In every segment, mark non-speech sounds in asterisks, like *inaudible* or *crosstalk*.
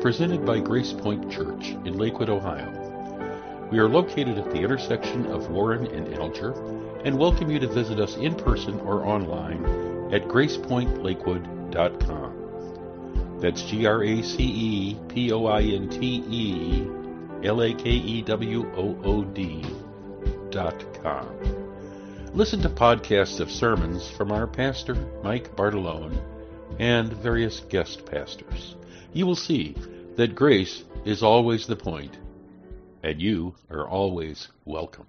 presented by Grace Point Church in Lakewood, Ohio. We are located at the intersection of Warren and Alger and welcome you to visit us in person or online at gracepointlakewood.com. That's G R A C E P O I N T E L A K E W O O D dot com. Listen to podcasts of sermons from our pastor, Mike Bartolone, and various guest pastors. You will see that grace is always the point, and you are always welcome.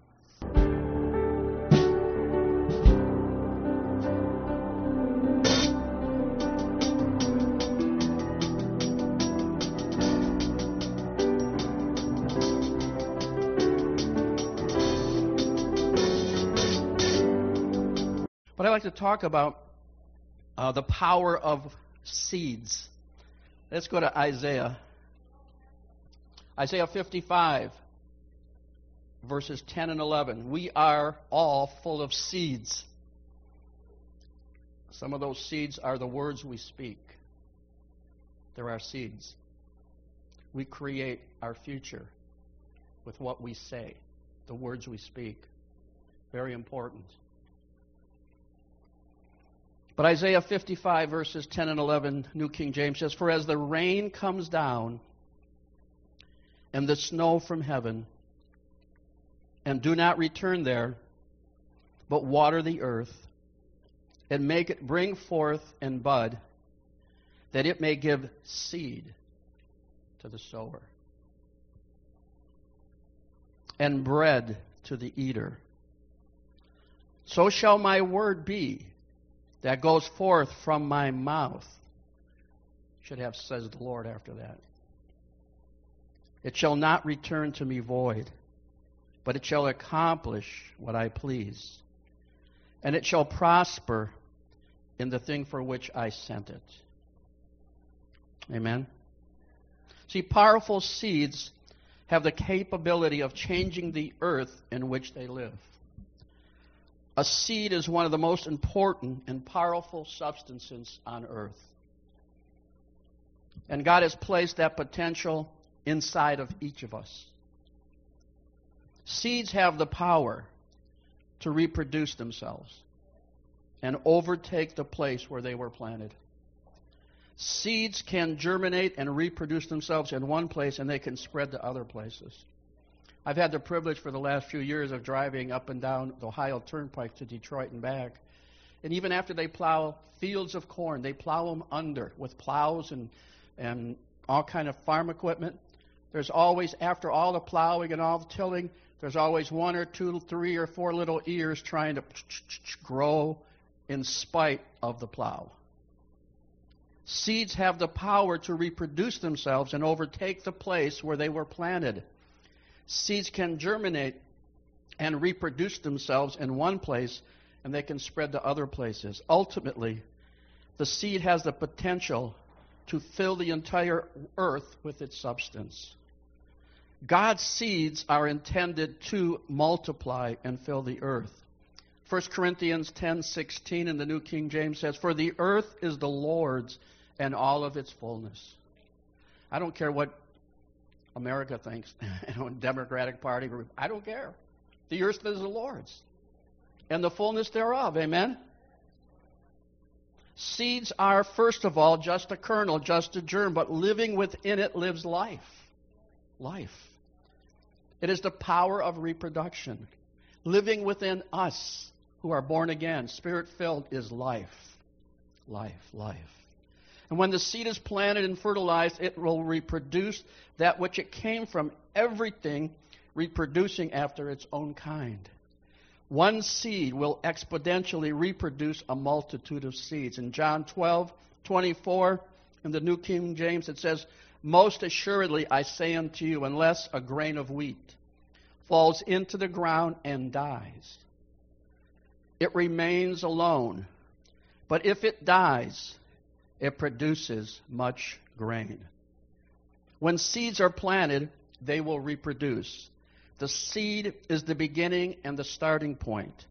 But I'd like to talk about uh, the power of seeds. Let's go to Isaiah. Isaiah 55, verses 10 and 11. We are all full of seeds. Some of those seeds are the words we speak. There are seeds. We create our future with what we say, the words we speak. Very important. But Isaiah 55, verses 10 and 11, New King James says, For as the rain comes down and the snow from heaven, and do not return there, but water the earth, and make it bring forth and bud, that it may give seed to the sower, and bread to the eater. So shall my word be that goes forth from my mouth. Should have, says the Lord after that. It shall not return to me void, but it shall accomplish what I please. And it shall prosper in the thing for which I sent it. Amen. See, powerful seeds have the capability of changing the earth in which they live. A seed is one of the most important and powerful substances on earth. And God has placed that potential inside of each of us. Seeds have the power to reproduce themselves and overtake the place where they were planted. Seeds can germinate and reproduce themselves in one place and they can spread to other places. I've had the privilege for the last few years of driving up and down the Ohio Turnpike to Detroit and back. And even after they plow fields of corn, they plow them under with plows and, and all kind of farm equipment. There's always, after all the plowing and all the tilling, there's always one or two, three or four little ears trying to *tsk* grow in spite of the plow. Seeds have the power to reproduce themselves and overtake the place where they were planted seeds can germinate and reproduce themselves in one place and they can spread to other places. Ultimately, the seed has the potential to fill the entire earth with its substance. God's seeds are intended to multiply and fill the earth. 1 Corinthians 10:16 in the New King James says, "For the earth is the Lord's and all of its fullness." I don't care what America thinks, *laughs* you know, Democratic Party, group. I don't care. The earth is the Lord's and the fullness thereof. Amen? Seeds are, first of all, just a kernel, just a germ, but living within it lives life. Life. It is the power of reproduction. Living within us who are born again, spirit filled, is life. Life, life. And when the seed is planted and fertilized, it will reproduce that which it came from, everything reproducing after its own kind. One seed will exponentially reproduce a multitude of seeds. In John 12, 24, in the New King James, it says, Most assuredly I say unto you, unless a grain of wheat falls into the ground and dies, it remains alone. But if it dies, it produces much grain. When seeds are planted, they will reproduce. The seed is the beginning and the starting point.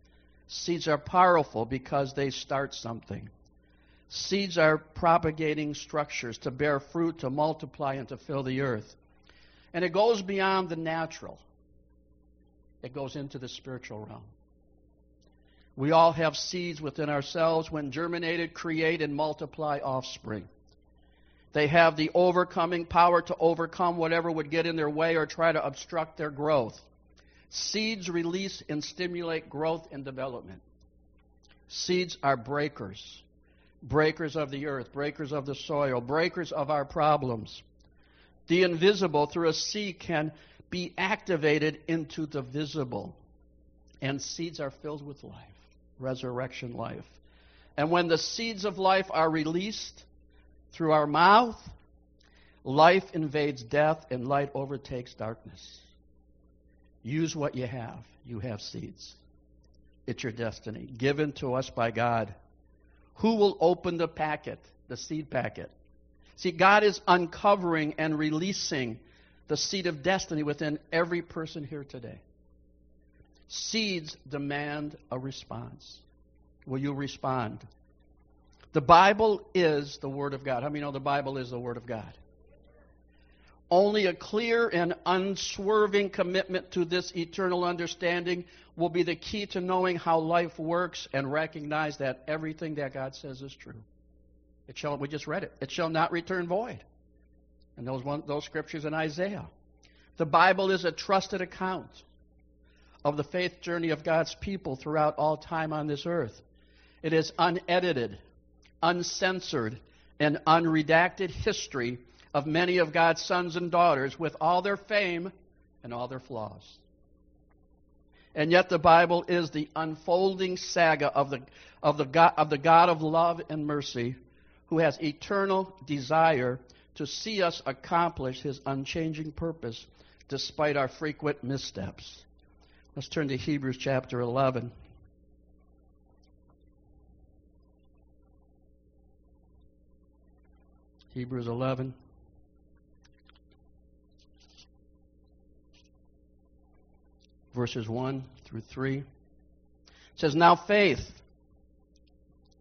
Seeds are powerful because they start something. Seeds are propagating structures to bear fruit, to multiply, and to fill the earth. And it goes beyond the natural, it goes into the spiritual realm. We all have seeds within ourselves. When germinated, create and multiply offspring. They have the overcoming power to overcome whatever would get in their way or try to obstruct their growth. Seeds release and stimulate growth and development. Seeds are breakers breakers of the earth, breakers of the soil, breakers of our problems. The invisible through a seed can be activated into the visible. And seeds are filled with life, resurrection life. And when the seeds of life are released through our mouth, life invades death and light overtakes darkness. Use what you have. You have seeds. It's your destiny, given to us by God. Who will open the packet, the seed packet? See, God is uncovering and releasing the seed of destiny within every person here today. Seeds demand a response. Will you respond? The Bible is the Word of God. How many know the Bible is the Word of God? Only a clear and unswerving commitment to this eternal understanding will be the key to knowing how life works and recognize that everything that God says is true. It shall, we just read it. It shall not return void. And those, one, those scriptures in Isaiah. The Bible is a trusted account of the faith journey of God's people throughout all time on this earth. It is unedited, uncensored, and unredacted history of many of God's sons and daughters with all their fame and all their flaws. And yet the Bible is the unfolding saga of the, of the, God, of the God of love and mercy who has eternal desire to see us accomplish his unchanging purpose despite our frequent missteps. Let's turn to Hebrews chapter 11. Hebrews 11. verses 1 through 3. It says, Now faith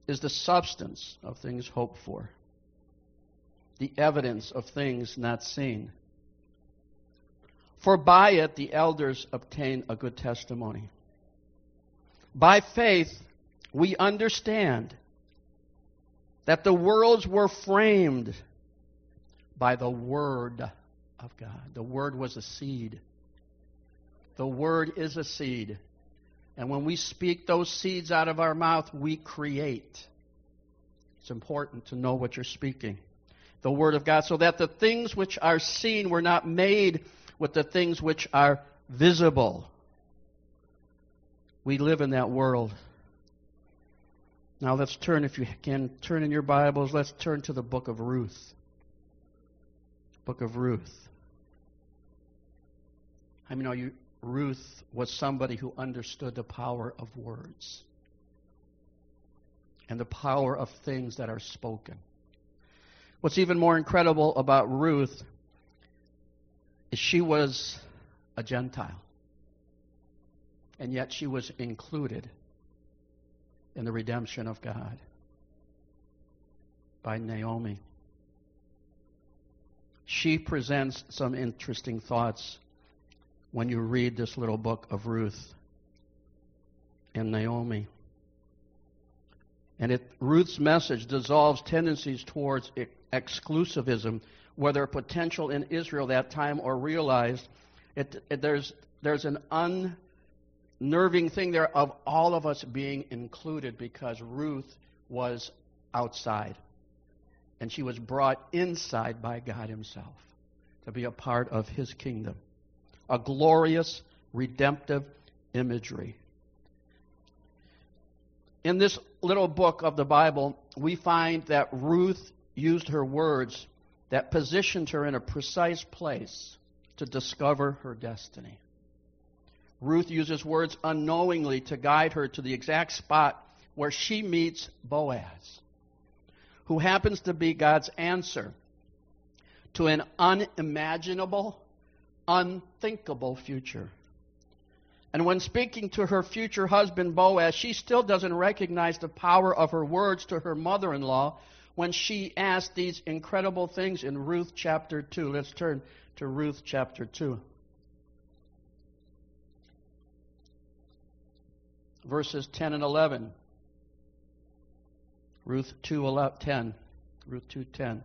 is the substance of things hoped for, the evidence of things not seen. For by it the elders obtain a good testimony. By faith we understand that the worlds were framed by the Word of God. The Word was a seed. The Word is a seed. And when we speak those seeds out of our mouth, we create. It's important to know what you're speaking. The Word of God, so that the things which are seen were not made with the things which are visible. We live in that world. Now let's turn, if you can, turn in your Bibles, let's turn to the book of Ruth. Book of Ruth. I mean, you Ruth was somebody who understood the power of words and the power of things that are spoken. What's even more incredible about Ruth she was a Gentile, and yet she was included in the redemption of God by Naomi. She presents some interesting thoughts when you read this little book of Ruth and Naomi. And it, Ruth's message dissolves tendencies towards exclusivism, whether potential in Israel that time or realized. It, it, there's, there's an unnerving thing there of all of us being included because Ruth was outside. And she was brought inside by God Himself to be a part of His kingdom a glorious redemptive imagery. In this little book of the Bible, we find that Ruth used her words that positioned her in a precise place to discover her destiny. Ruth uses words unknowingly to guide her to the exact spot where she meets Boaz, who happens to be God's answer to an unimaginable unthinkable future. And when speaking to her future husband Boaz, she still doesn't recognize the power of her words to her mother in law when she asked these incredible things in Ruth chapter 2. Let's turn to Ruth chapter 2. Verses 10 and 11. Ruth 2 10. Ruth 2:10.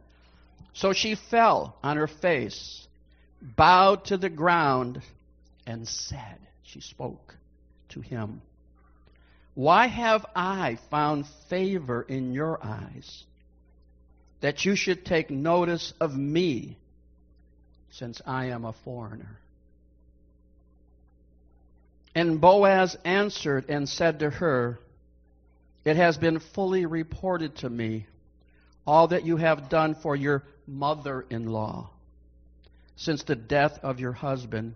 So she fell on her face, bowed to the ground, and said, she spoke to him, Why have I found favor in your eyes that you should take notice of me since I am a foreigner? And Boaz answered and said to her, It has been fully reported to me all that you have done for your mother in law since the death of your husband,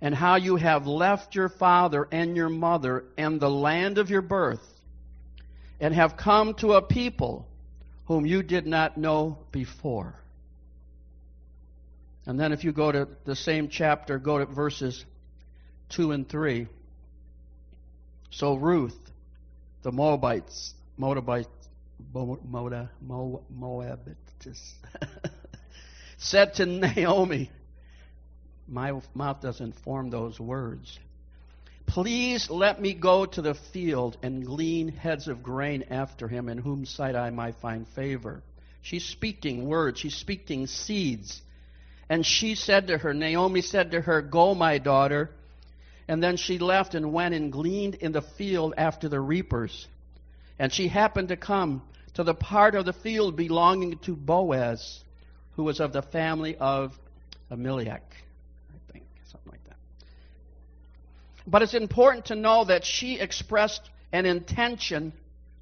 and how you have left your father and your mother and the land of your birth, and have come to a people whom you did not know before. And then, if you go to the same chapter, go to verses 2 and 3. So Ruth, the Moabites, Moabites, Moab, Moabitess, *laughs* said to Naomi, my mouth doesn't form those words. Please let me go to the field and glean heads of grain after him, in whom sight I might find favor. She's speaking words, she's speaking seeds. And she said to her, Naomi said to her, Go, my daughter. And then she left and went and gleaned in the field after the reapers. And she happened to come to the part of the field belonging to Boaz, who was of the family of Elimelech. I think, something like that. But it's important to know that she expressed an intention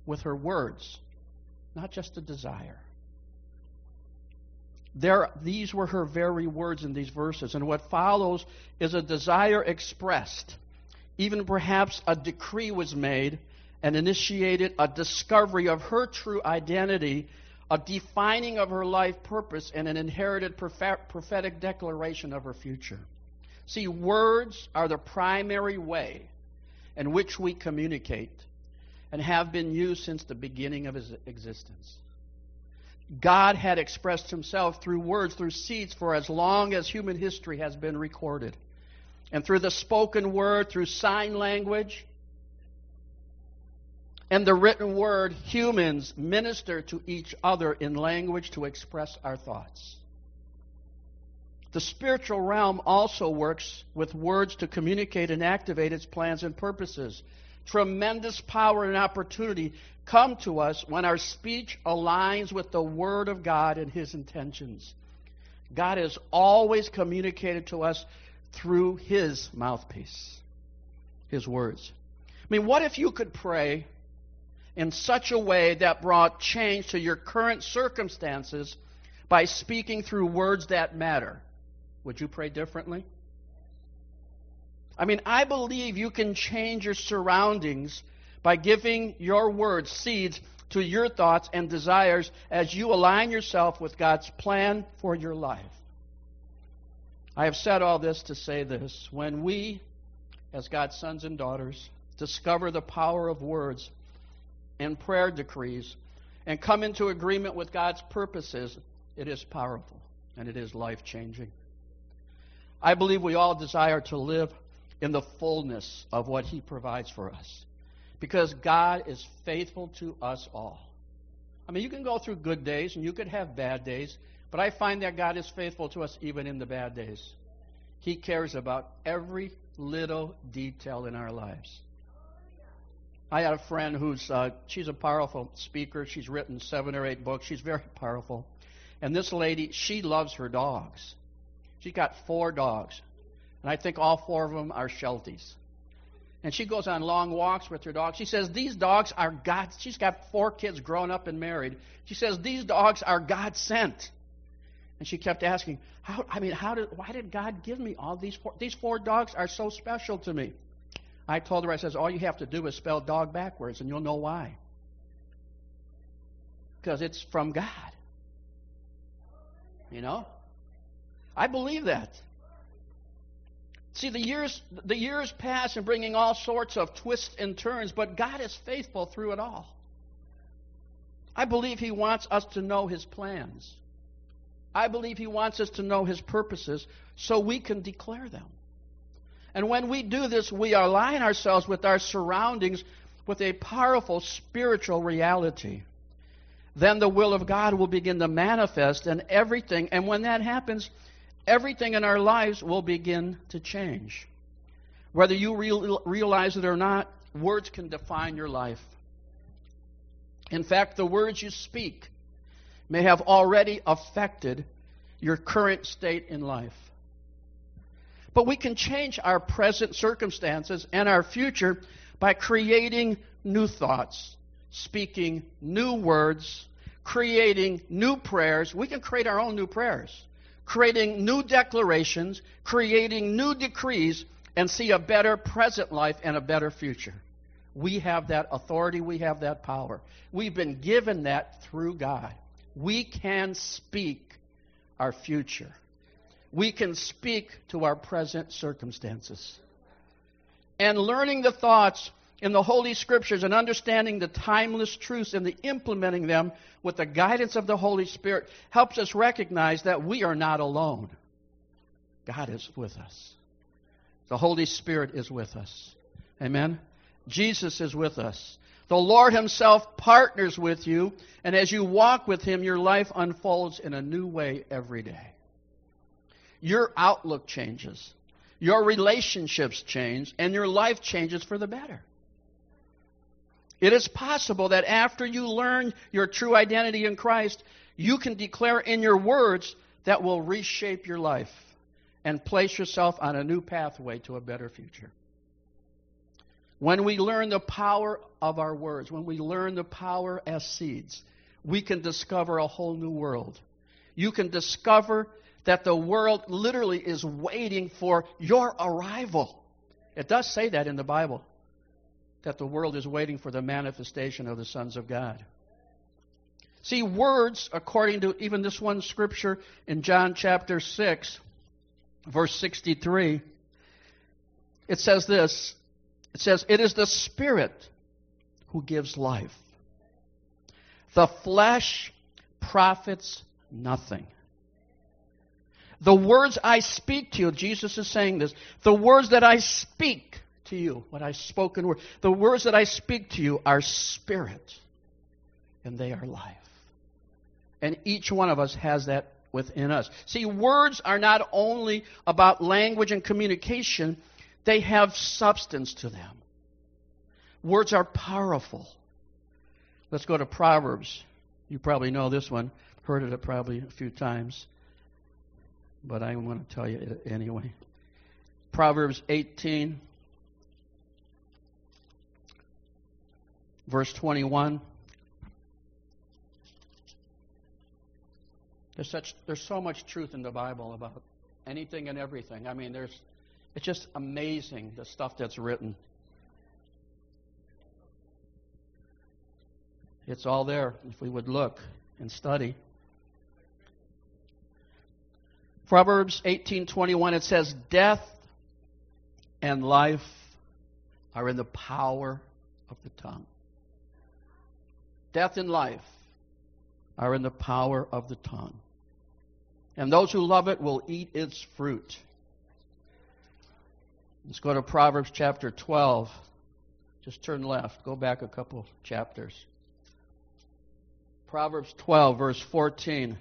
with her words, not just a desire. There, these were her very words in these verses, and what follows is a desire expressed. Even perhaps a decree was made and initiated a discovery of her true identity, a defining of her life purpose, and an inherited prophetic declaration of her future. See, words are the primary way in which we communicate and have been used since the beginning of his existence. God had expressed himself through words, through seeds, for as long as human history has been recorded. And through the spoken word, through sign language, and the written word, humans minister to each other in language to express our thoughts. The spiritual realm also works with words to communicate and activate its plans and purposes. Tremendous power and opportunity come to us when our speech aligns with the Word of God and His intentions. God has always communicated to us through His mouthpiece, His words. I mean, what if you could pray in such a way that brought change to your current circumstances by speaking through words that matter, would you pray differently? I mean, I believe you can change your surroundings by giving your words seeds to your thoughts and desires as you align yourself with God's plan for your life. I have said all this to say this. When we, as God's sons and daughters, discover the power of words, and prayer decrees and come into agreement with God's purposes, it is powerful and it is life changing. I believe we all desire to live in the fullness of what He provides for us because God is faithful to us all. I mean, you can go through good days and you could have bad days, but I find that God is faithful to us even in the bad days. He cares about every little detail in our lives. I had a friend who's uh, she's a powerful speaker. She's written seven or eight books. She's very powerful. And this lady, she loves her dogs. She's got four dogs, and I think all four of them are Shelties. And she goes on long walks with her dogs. She says these dogs are God. She's got four kids grown up and married. She says these dogs are God sent. And she kept asking, "How? I mean, how did? Why did God give me all these four? These four dogs are so special to me." I told her, I says, all you have to do is spell dog backwards, and you'll know why. Because it's from God. You know? I believe that. See, the years, the years pass in bringing all sorts of twists and turns, but God is faithful through it all. I believe He wants us to know His plans. I believe He wants us to know His purposes so we can declare them. And when we do this, we align ourselves with our surroundings with a powerful spiritual reality. Then the will of God will begin to manifest and everything. And when that happens, everything in our lives will begin to change. Whether you real, realize it or not, words can define your life. In fact, the words you speak may have already affected your current state in life. But we can change our present circumstances and our future by creating new thoughts, speaking new words, creating new prayers. We can create our own new prayers, creating new declarations, creating new decrees, and see a better present life and a better future. We have that authority, we have that power. We've been given that through God. We can speak our future. We can speak to our present circumstances. And learning the thoughts in the Holy Scriptures and understanding the timeless truths and the implementing them with the guidance of the Holy Spirit helps us recognize that we are not alone. God is with us. The Holy Spirit is with us. Amen. Jesus is with us. The Lord Himself partners with you, and as you walk with Him, your life unfolds in a new way every day. Your outlook changes, your relationships change, and your life changes for the better. It is possible that after you learn your true identity in Christ, you can declare in your words that will reshape your life and place yourself on a new pathway to a better future. When we learn the power of our words, when we learn the power as seeds, we can discover a whole new world. You can discover that the world literally is waiting for your arrival. It does say that in the Bible, that the world is waiting for the manifestation of the sons of God. See, words, according to even this one scripture in John chapter 6, verse 63, it says this it says, It is the Spirit who gives life. The flesh profits nothing. The words I speak to you, Jesus is saying this, the words that I speak to you, what I spoken word, the words that I speak to you are spirit, and they are life. And each one of us has that within us. See, words are not only about language and communication, they have substance to them. Words are powerful. Let's go to Proverbs. You probably know this one, heard it probably a few times, but I want to tell you anyway. Proverbs 18, verse 21. There's such there's so much truth in the Bible about anything and everything. I mean, there's it's just amazing the stuff that's written. It's all there if we would look and study. Proverbs 18:21 it says death and life are in the power of the tongue. Death and life are in the power of the tongue. And those who love it will eat its fruit. Let's go to Proverbs chapter 12. Just turn left. Go back a couple chapters. Proverbs 12, verse 14.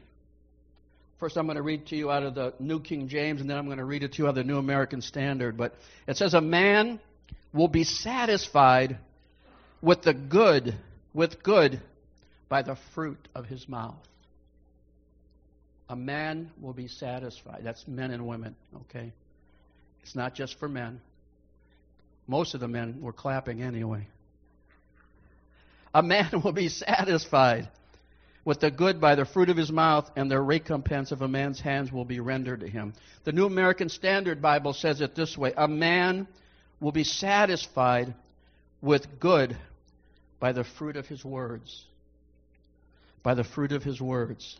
First, I'm going to read to you out of the New King James, and then I'm going to read it to you out of the New American Standard. But it says, A man will be satisfied with the good, with good, by the fruit of his mouth. A man will be satisfied. That's men and women, okay? It's not just for men. Most of the men were clapping anyway. A man *laughs* will be satisfied with the good by the fruit of his mouth, and the recompense of a man's hands will be rendered to him. The New American Standard Bible says it this way A man will be satisfied with good by the fruit of his words. By the fruit of his words.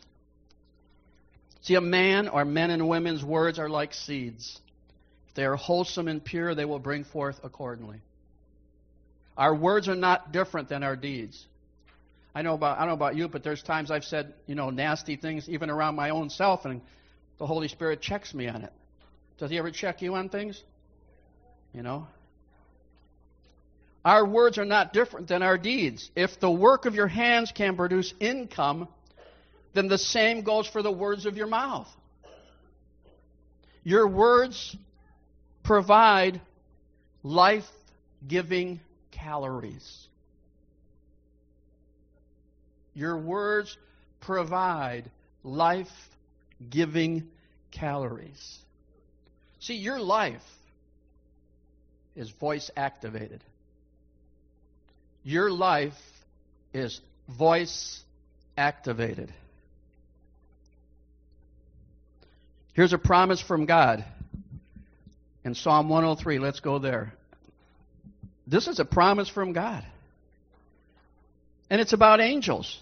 See, a man or men and women's words are like seeds. If they are wholesome and pure, they will bring forth accordingly. Our words are not different than our deeds. I know about I don't know about you, but there's times I've said, you know, nasty things even around my own self and the Holy Spirit checks me on it. Does he ever check you on things? You know? Our words are not different than our deeds. If the work of your hands can produce income, then the same goes for the words of your mouth. Your words provide life giving calories. Your words provide life giving calories. See, your life is voice activated. Your life is voice activated. Here's a promise from God in Psalm 103. Let's go there. This is a promise from God. And it's about angels.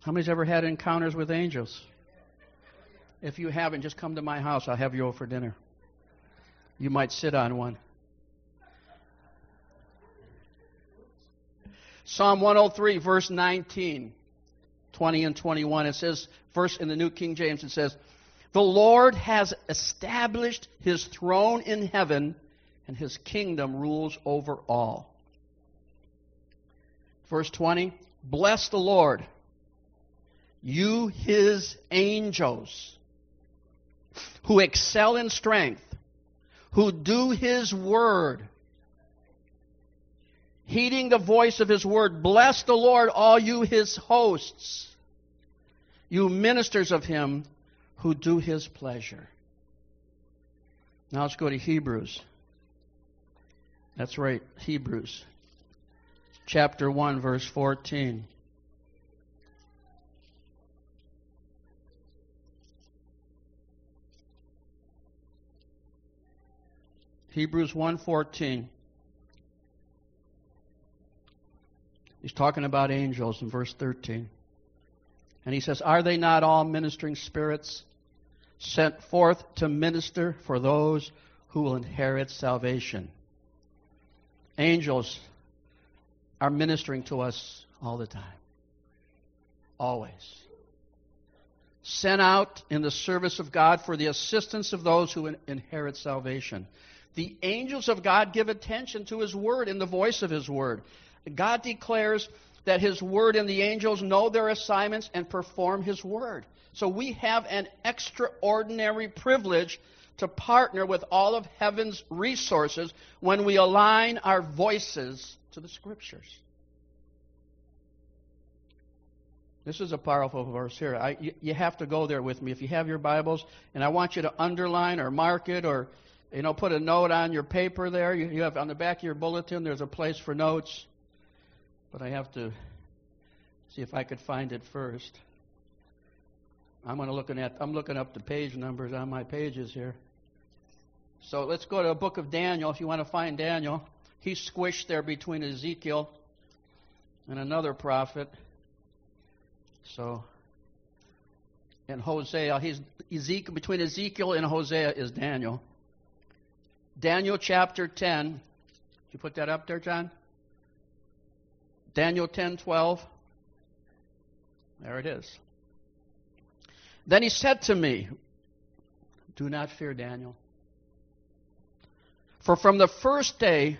How many's ever had encounters with angels? If you haven't, just come to my house. I'll have you over for dinner. You might sit on one. Psalm 103, verse 19, 20 and 21. It says, first in the New King James, it says, The Lord has established his throne in heaven, and his kingdom rules over all. Verse 20, Bless the Lord, you his angels, who excel in strength, who do his word heeding the voice of his word. Bless the Lord, all you his hosts, you ministers of him who do his pleasure. Now let's go to Hebrews. That's right, Hebrews. Chapter 1, verse 14. Hebrews 1:14 He's talking about angels in verse 13. And he says, Are they not all ministering spirits sent forth to minister for those who will inherit salvation? Angels are ministering to us all the time. Always. Sent out in the service of God for the assistance of those who inherit salvation. The angels of God give attention to His Word in the voice of His Word. God declares that His Word and the angels know their assignments and perform His Word. So we have an extraordinary privilege to partner with all of heaven's resources when we align our voices to the Scriptures. This is a powerful verse here. I, you, you have to go there with me if you have your Bibles, and I want you to underline or mark it or you know put a note on your paper there. You, you have on the back of your bulletin. There's a place for notes but I have to see if I could find it first. I'm going to looking at I'm looking up the page numbers on my pages here. So let's go to the book of Daniel. If you want to find Daniel, he's squished there between Ezekiel and another prophet. So and Hosea, he's Ezekiel between Ezekiel and Hosea is Daniel. Daniel chapter 10. Did you put that up there, John? Daniel 10:12. There it is. Then he said to me, Do not fear, Daniel. For from the first day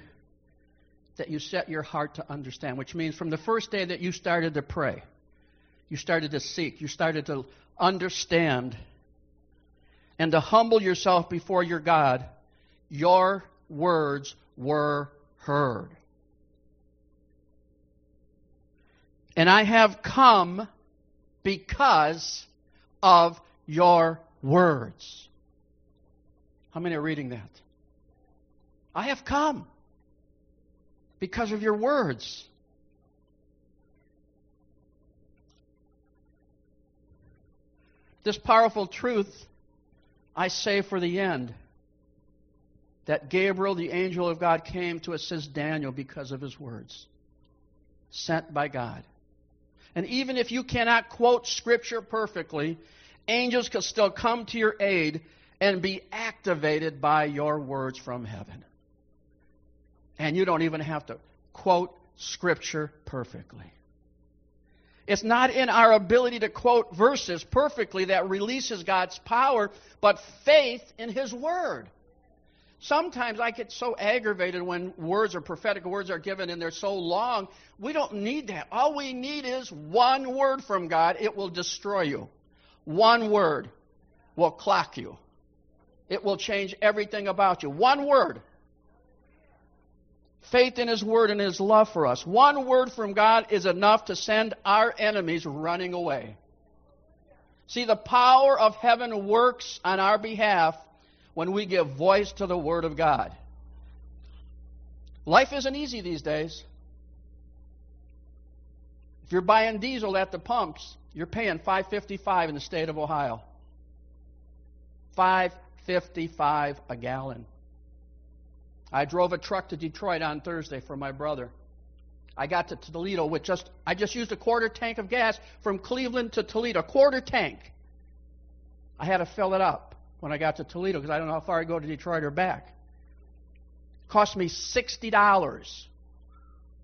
that you set your heart to understand, which means from the first day that you started to pray, you started to seek, you started to understand, and to humble yourself before your God, your words were heard. And I have come because of your words. How many are reading that? I have come because of your words. This powerful truth I say for the end that Gabriel, the angel of God, came to assist Daniel because of his words, sent by God. And even if you cannot quote Scripture perfectly, angels can still come to your aid and be activated by your words from heaven. And you don't even have to quote Scripture perfectly. It's not in our ability to quote verses perfectly that releases God's power, but faith in His Word. Sometimes I get so aggravated when words or prophetic words are given and they're so long. We don't need that. All we need is one word from God. It will destroy you. One word will clock you. It will change everything about you. One word. Faith in His Word and His love for us. One word from God is enough to send our enemies running away. See, the power of heaven works on our behalf when we give voice to the Word of God. Life isn't easy these days. If you're buying diesel at the pumps, you're paying 5.55 in the state of Ohio. 5.55 a gallon. I drove a truck to Detroit on Thursday for my brother. I got to Toledo with just I just used a quarter tank of gas from Cleveland to Toledo, a quarter tank. I had to fill it up when I got to Toledo because I don't know how far I go to Detroit or back. It cost me $60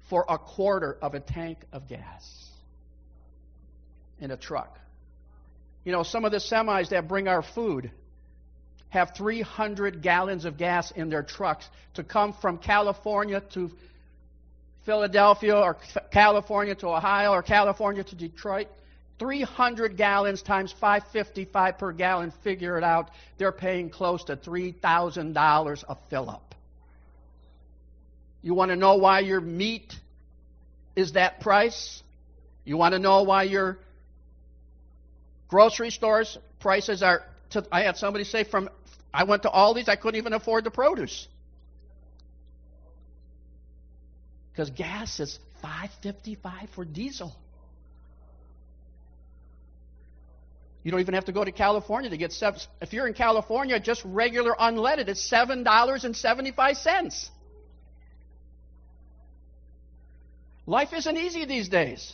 for a quarter of a tank of gas in a truck. You know, some of the semis that bring our food have 300 gallons of gas in their trucks to come from California to Philadelphia or California to Ohio or California to Detroit. 300 gallons times 555 per gallon, figure it out. They're paying close to $3,000 a fill up. You want to know why your meat is that price? You want to know why your grocery stores prices are to, I had somebody say from I went to Aldi's, I couldn't even afford the produce. Because gas is 555 for diesel. You don't even have to go to California to get seven. If you're in California, just regular unleaded, it's seven dollars and seventy-five cents. Life isn't easy these days.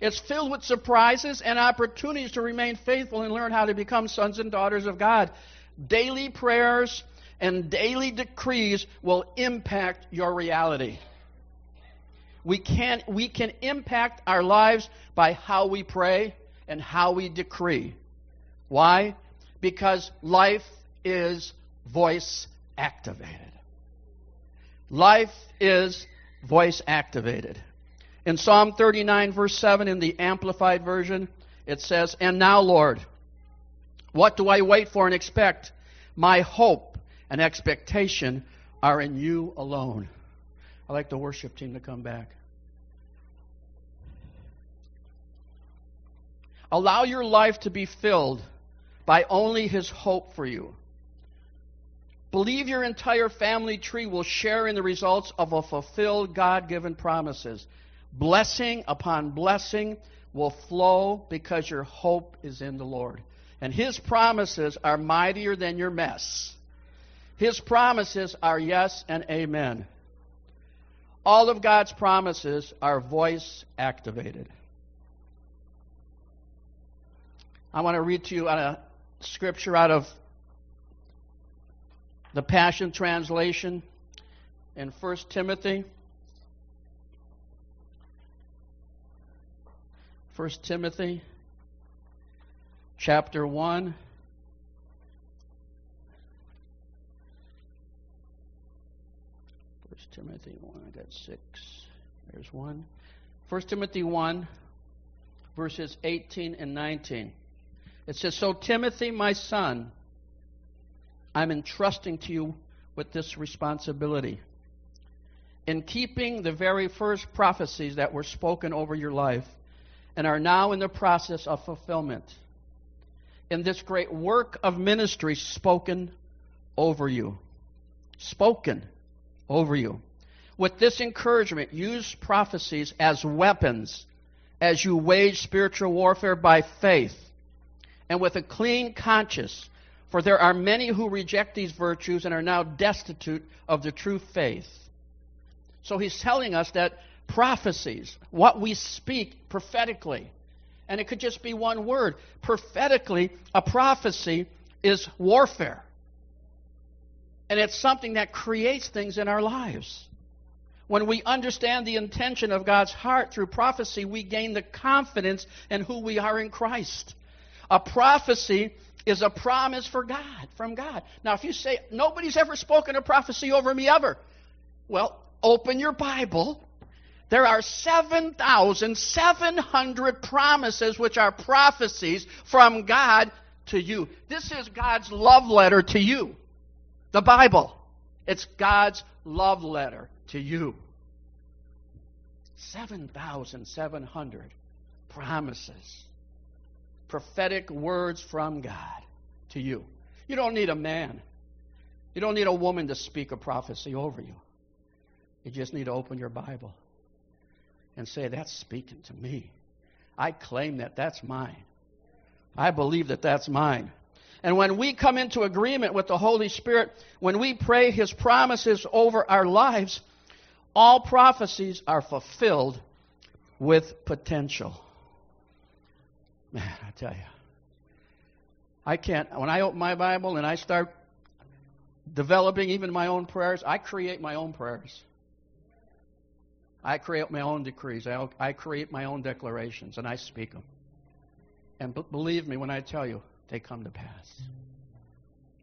It's filled with surprises and opportunities to remain faithful and learn how to become sons and daughters of God. Daily prayers and daily decrees will impact your reality. We can, we can impact our lives by how we pray and how we decree. Why? Because life is voice activated. Life is voice activated. In Psalm 39, verse 7, in the Amplified Version, it says, And now, Lord, what do I wait for and expect? My hope and expectation are in you alone. I'd like the worship team to come back. Allow your life to be filled by only His hope for you. Believe your entire family tree will share in the results of a fulfilled God given promises. Blessing upon blessing will flow because your hope is in the Lord. And His promises are mightier than your mess. His promises are yes and amen. All of God's promises are voice activated. I want to read to you a scripture out of the Passion Translation in 1 Timothy. 1 Timothy chapter 1. First Timothy 1, I got six. There's one. First Timothy 1, verses 18 and 19. It says, So, Timothy, my son, I'm entrusting to you with this responsibility. In keeping the very first prophecies that were spoken over your life and are now in the process of fulfillment, in this great work of ministry spoken over you. Spoken over you. With this encouragement, use prophecies as weapons as you wage spiritual warfare by faith and with a clean conscience, for there are many who reject these virtues and are now destitute of the true faith. So he's telling us that prophecies, what we speak prophetically, and it could just be one word. Prophetically, a prophecy is warfare. And it's something that creates things in our lives. When we understand the intention of God's heart through prophecy, we gain the confidence in who we are in Christ. A prophecy is a promise for God, from God. Now, if you say, nobody's ever spoken a prophecy over me ever, well, open your Bible. There are 7,700 promises which are prophecies from God to you. This is God's love letter to you. The Bible. It's God's love letter to you. 7,700 promises. Prophetic words from God to you. You don't need a man. You don't need a woman to speak a prophecy over you. You just need to open your Bible and say, That's speaking to me. I claim that that's mine. I believe that that's mine. And when we come into agreement with the Holy Spirit, when we pray His promises over our lives, all prophecies are fulfilled with potential. Man, I tell you. I can't, when I open my Bible and I start developing even my own prayers, I create my own prayers. I create my own decrees. I, I create my own declarations, and I speak them. And b- believe me when I tell you, they come to pass.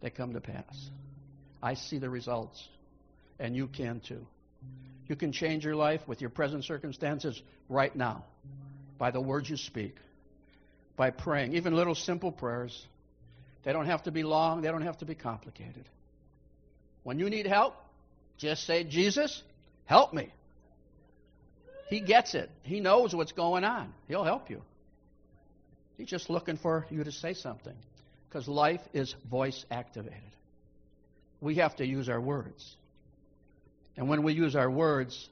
They come to pass. I see the results, and you can too. You can change your life with your present circumstances right now by the words you speak, by praying, even little simple prayers. They don't have to be long, they don't have to be complicated. When you need help, just say, Jesus, help me. He gets it. He knows what's going on. He'll help you. He's just looking for you to say something because life is voice activated. We have to use our words. And when we use our words,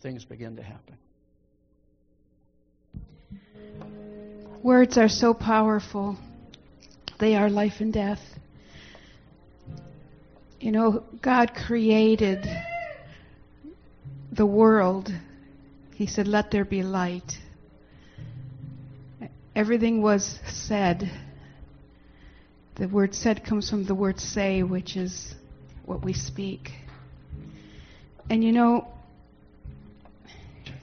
things begin to happen. Words are so powerful, they are life and death. You know, God created the world he said, Let there be light. Everything was said. The word said comes from the word say, which is what we speak. And you know,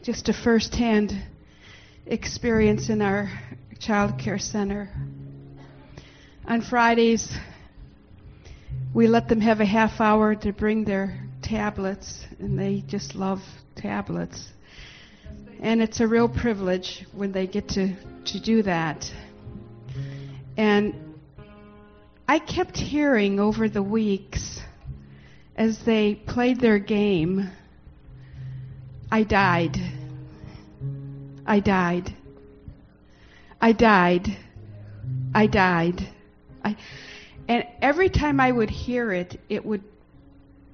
just a first hand experience in our child care center. On Fridays, we let them have a half hour to bring their tablets, and they just love tablets. And it's a real privilege when they get to, to do that. And I kept hearing over the weeks as they played their game, I died. I died. I died. I died. I, and every time I would hear it, it would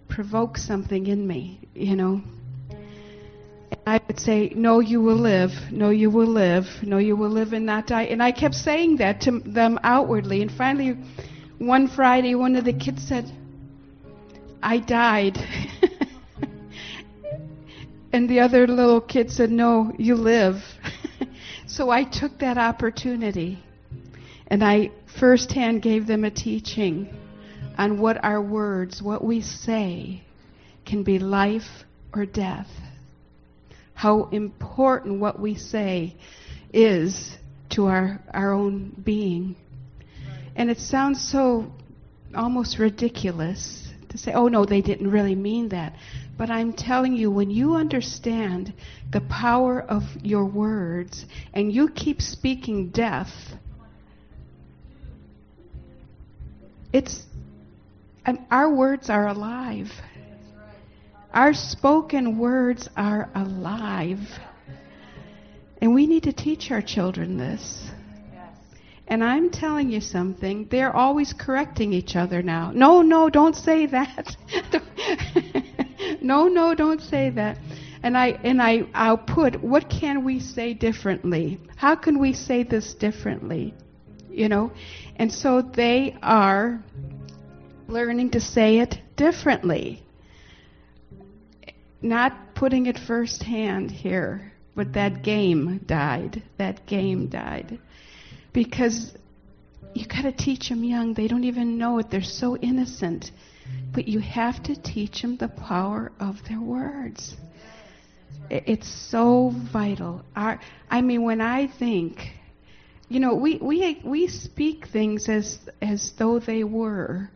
provoke something in me, you know. And I would say, No, you will live. No, you will live. No, you will live and not die. And I kept saying that to them outwardly. And finally, one Friday, one of the kids said, I died. *laughs* and the other little kid said, No, you live. So I took that opportunity and I firsthand gave them a teaching on what our words, what we say, can be life or death how important what we say is to our, our own being. And it sounds so almost ridiculous to say, oh no, they didn't really mean that. But I'm telling you, when you understand the power of your words and you keep speaking death, it's, our words are alive. Our spoken words are alive. And we need to teach our children this. And I'm telling you something, they're always correcting each other now. No, no, don't say that. *laughs* *laughs* no, no, don't say mm. that. And I and I I'll put what can we say differently? How can we say this differently? You know? And so they are learning to say it differently not putting it firsthand here, but that game died. That game died. Because you got to teach them young. They don't even know it. They're so innocent. But you have to teach them the power of their words. It's so vital. Our, I mean, when I think, you know, we, we, we speak things as, as though they were,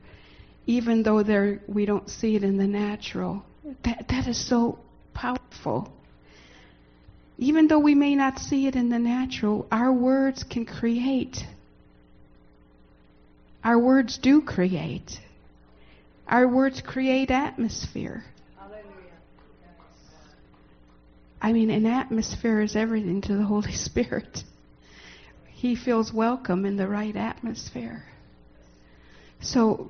even though they're, we don't see it in the natural. That, that is so powerful. Even though we may not see it in the natural, our words can create. Our words do create. Our words create atmosphere. I mean, an atmosphere is everything to the Holy *laughs* Spirit. He feels welcome in the right atmosphere. So,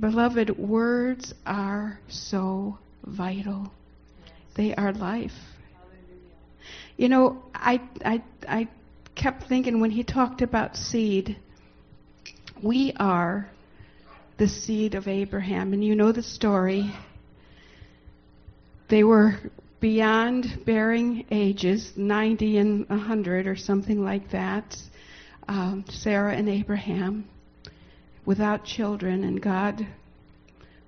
beloved, words are so vital. They are life. You know, I, I, I kept thinking when he talked about seed, we are the seed of Abraham. And you know the story. They were beyond bearing ages, 90 and 100 or something like that, um, Sarah and Abraham, without children, and God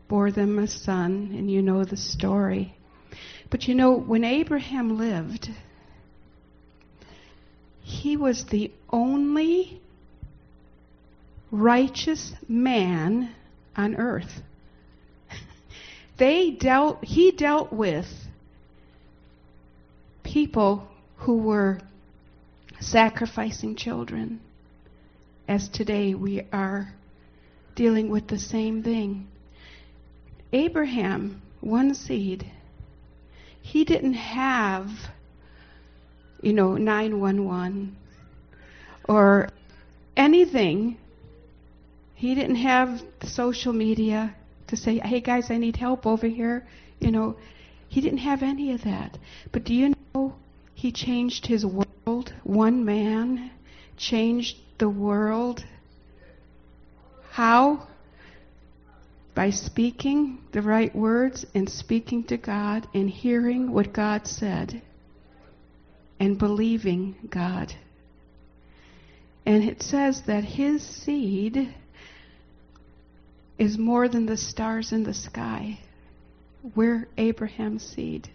bore them a son, and you know the story. But you know, when Abraham lived, he was the only righteous man on earth. they dealt he dealt with people who were sacrificing children, as today we are dealing with the same thing. Abraham, one seed, he didn't have, you know, 911 or anything. He didn't have social media to say, hey guys, I need help over here. You know, he didn't have any of that. But do you know he changed his world? One man changed the world. How? By speaking the right words and speaking to God and hearing what God said and believing God. And it says that his seed is more than the stars in the sky. We're Abraham's seed.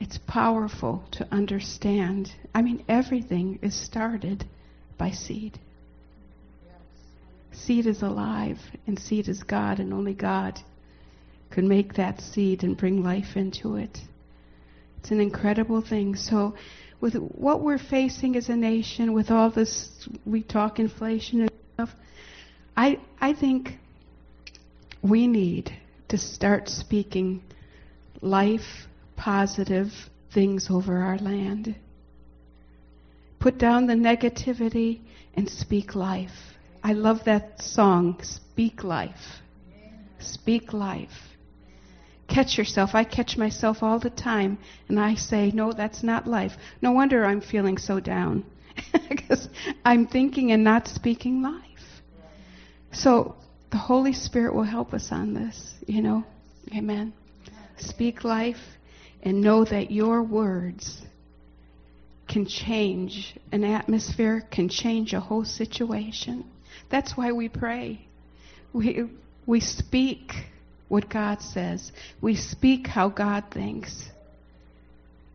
It's powerful to understand. I mean, everything is started by seed. Seed is alive, and seed is God, and only God could make that seed and bring life into it. It's an incredible thing. So, with what we're facing as a nation, with all this, we talk inflation and stuff, I, I think we need to start speaking life positive things over our land. Put down the negativity and speak life. I love that song, Speak Life. Speak life. Catch yourself. I catch myself all the time and I say, No, that's not life. No wonder I'm feeling so down *laughs* because I'm thinking and not speaking life. So the Holy Spirit will help us on this, you know. Amen. Speak life and know that your words can change an atmosphere, can change a whole situation. That's why we pray. We, we speak what God says, we speak how God thinks.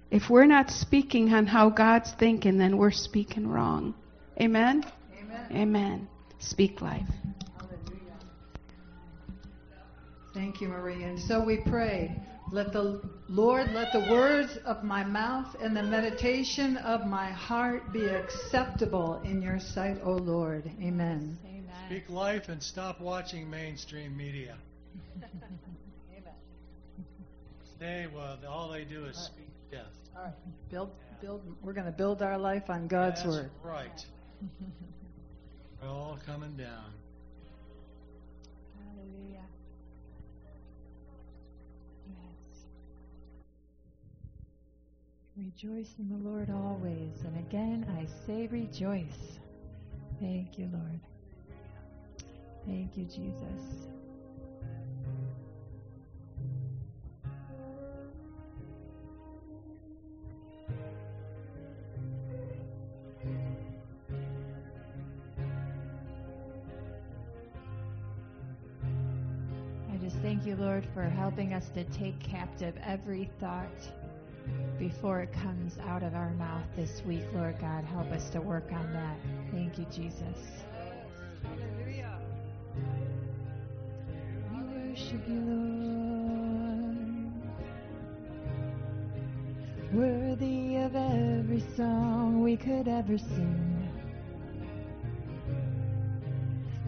If we're not speaking on how God's thinking, then we're speaking wrong. Amen? Amen. Amen. Speak life. Thank you, Maria. And so we pray. Let the Lord, let the words of my mouth and the meditation of my heart be acceptable in your sight, O Lord. Amen. Amen. Speak life and stop watching mainstream media. Amen. Stay well. All they do is speak death. All right. Build, build. We're going to build our life on God's That's word. Right. We're all coming down. Rejoice in the Lord always. And again, I say rejoice. Thank you, Lord. Thank you, Jesus. I just Thank you, Lord, for helping us to take captive every thought before it comes out of our mouth this week, Lord God. Help us to work on that. Thank you, Jesus. We worship you, Lord. Worthy of every song we could ever sing.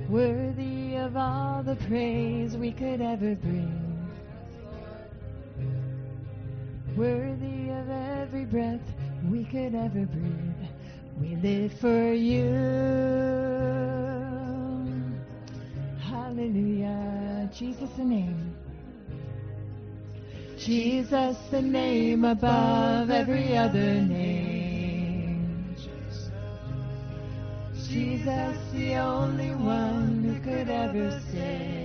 Worthy of all the praise we could ever bring. Worthy of every breath we could ever breathe. We live for you. Hallelujah. Jesus the name. Jesus the name above every other name. Jesus the only one who could ever save.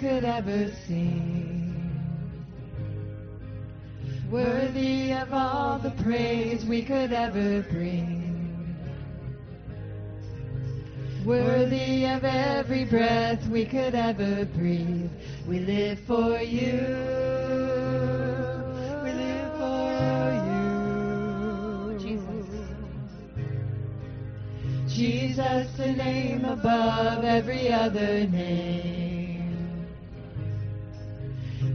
could ever sing. Worthy of all the praise we could ever bring. Worthy of every breath we could ever breathe. We live for you. We live for you. Jesus. Jesus, the name above every other name.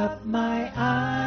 Up my eyes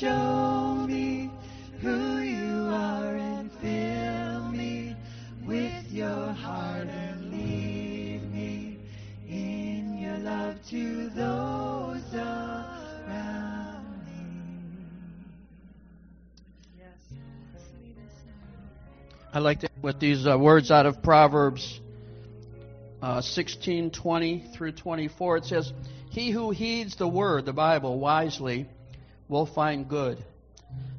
Show me who you are and fill me with your heart and lead me in your love to those around me. I like to with these uh, words out of Proverbs uh, 16, 20 through 24. It says, He who heeds the word, the Bible, wisely will find good.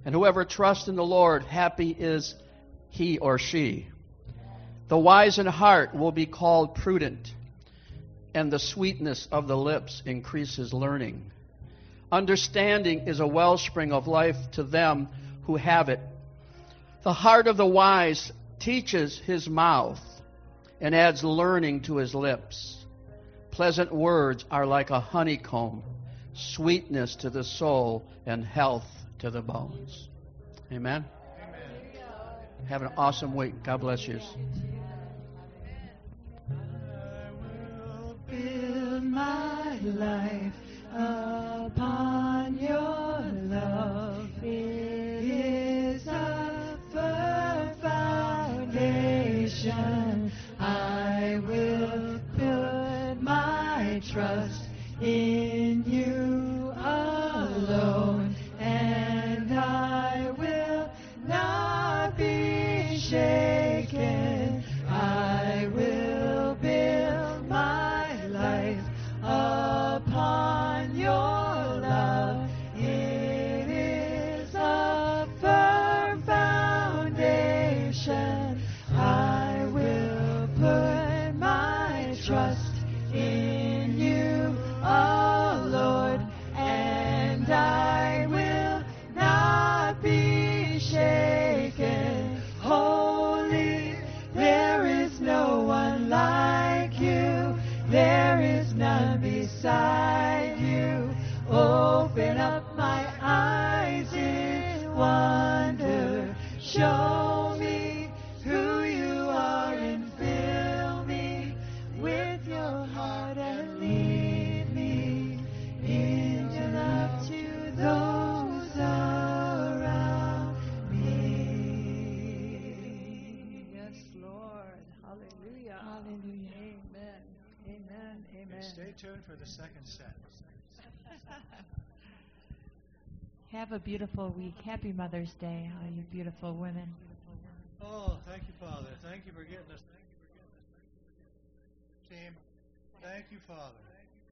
And whoever trusts in the Lord, happy is he or she. The wise in heart will be called prudent, and the sweetness of the lips increases learning. Understanding is a wellspring of life to them who have it. The heart of the wise teaches his mouth and adds learning to his lips. Pleasant words are like a honeycomb, sweetness to the soul and health to the bones. Amen. Amen. Have an awesome week. God bless you. build Have a beautiful week. Happy Mother's Day, all you beautiful women. Oh, thank you, Father. Thank you for getting us. Team, thank you, Father.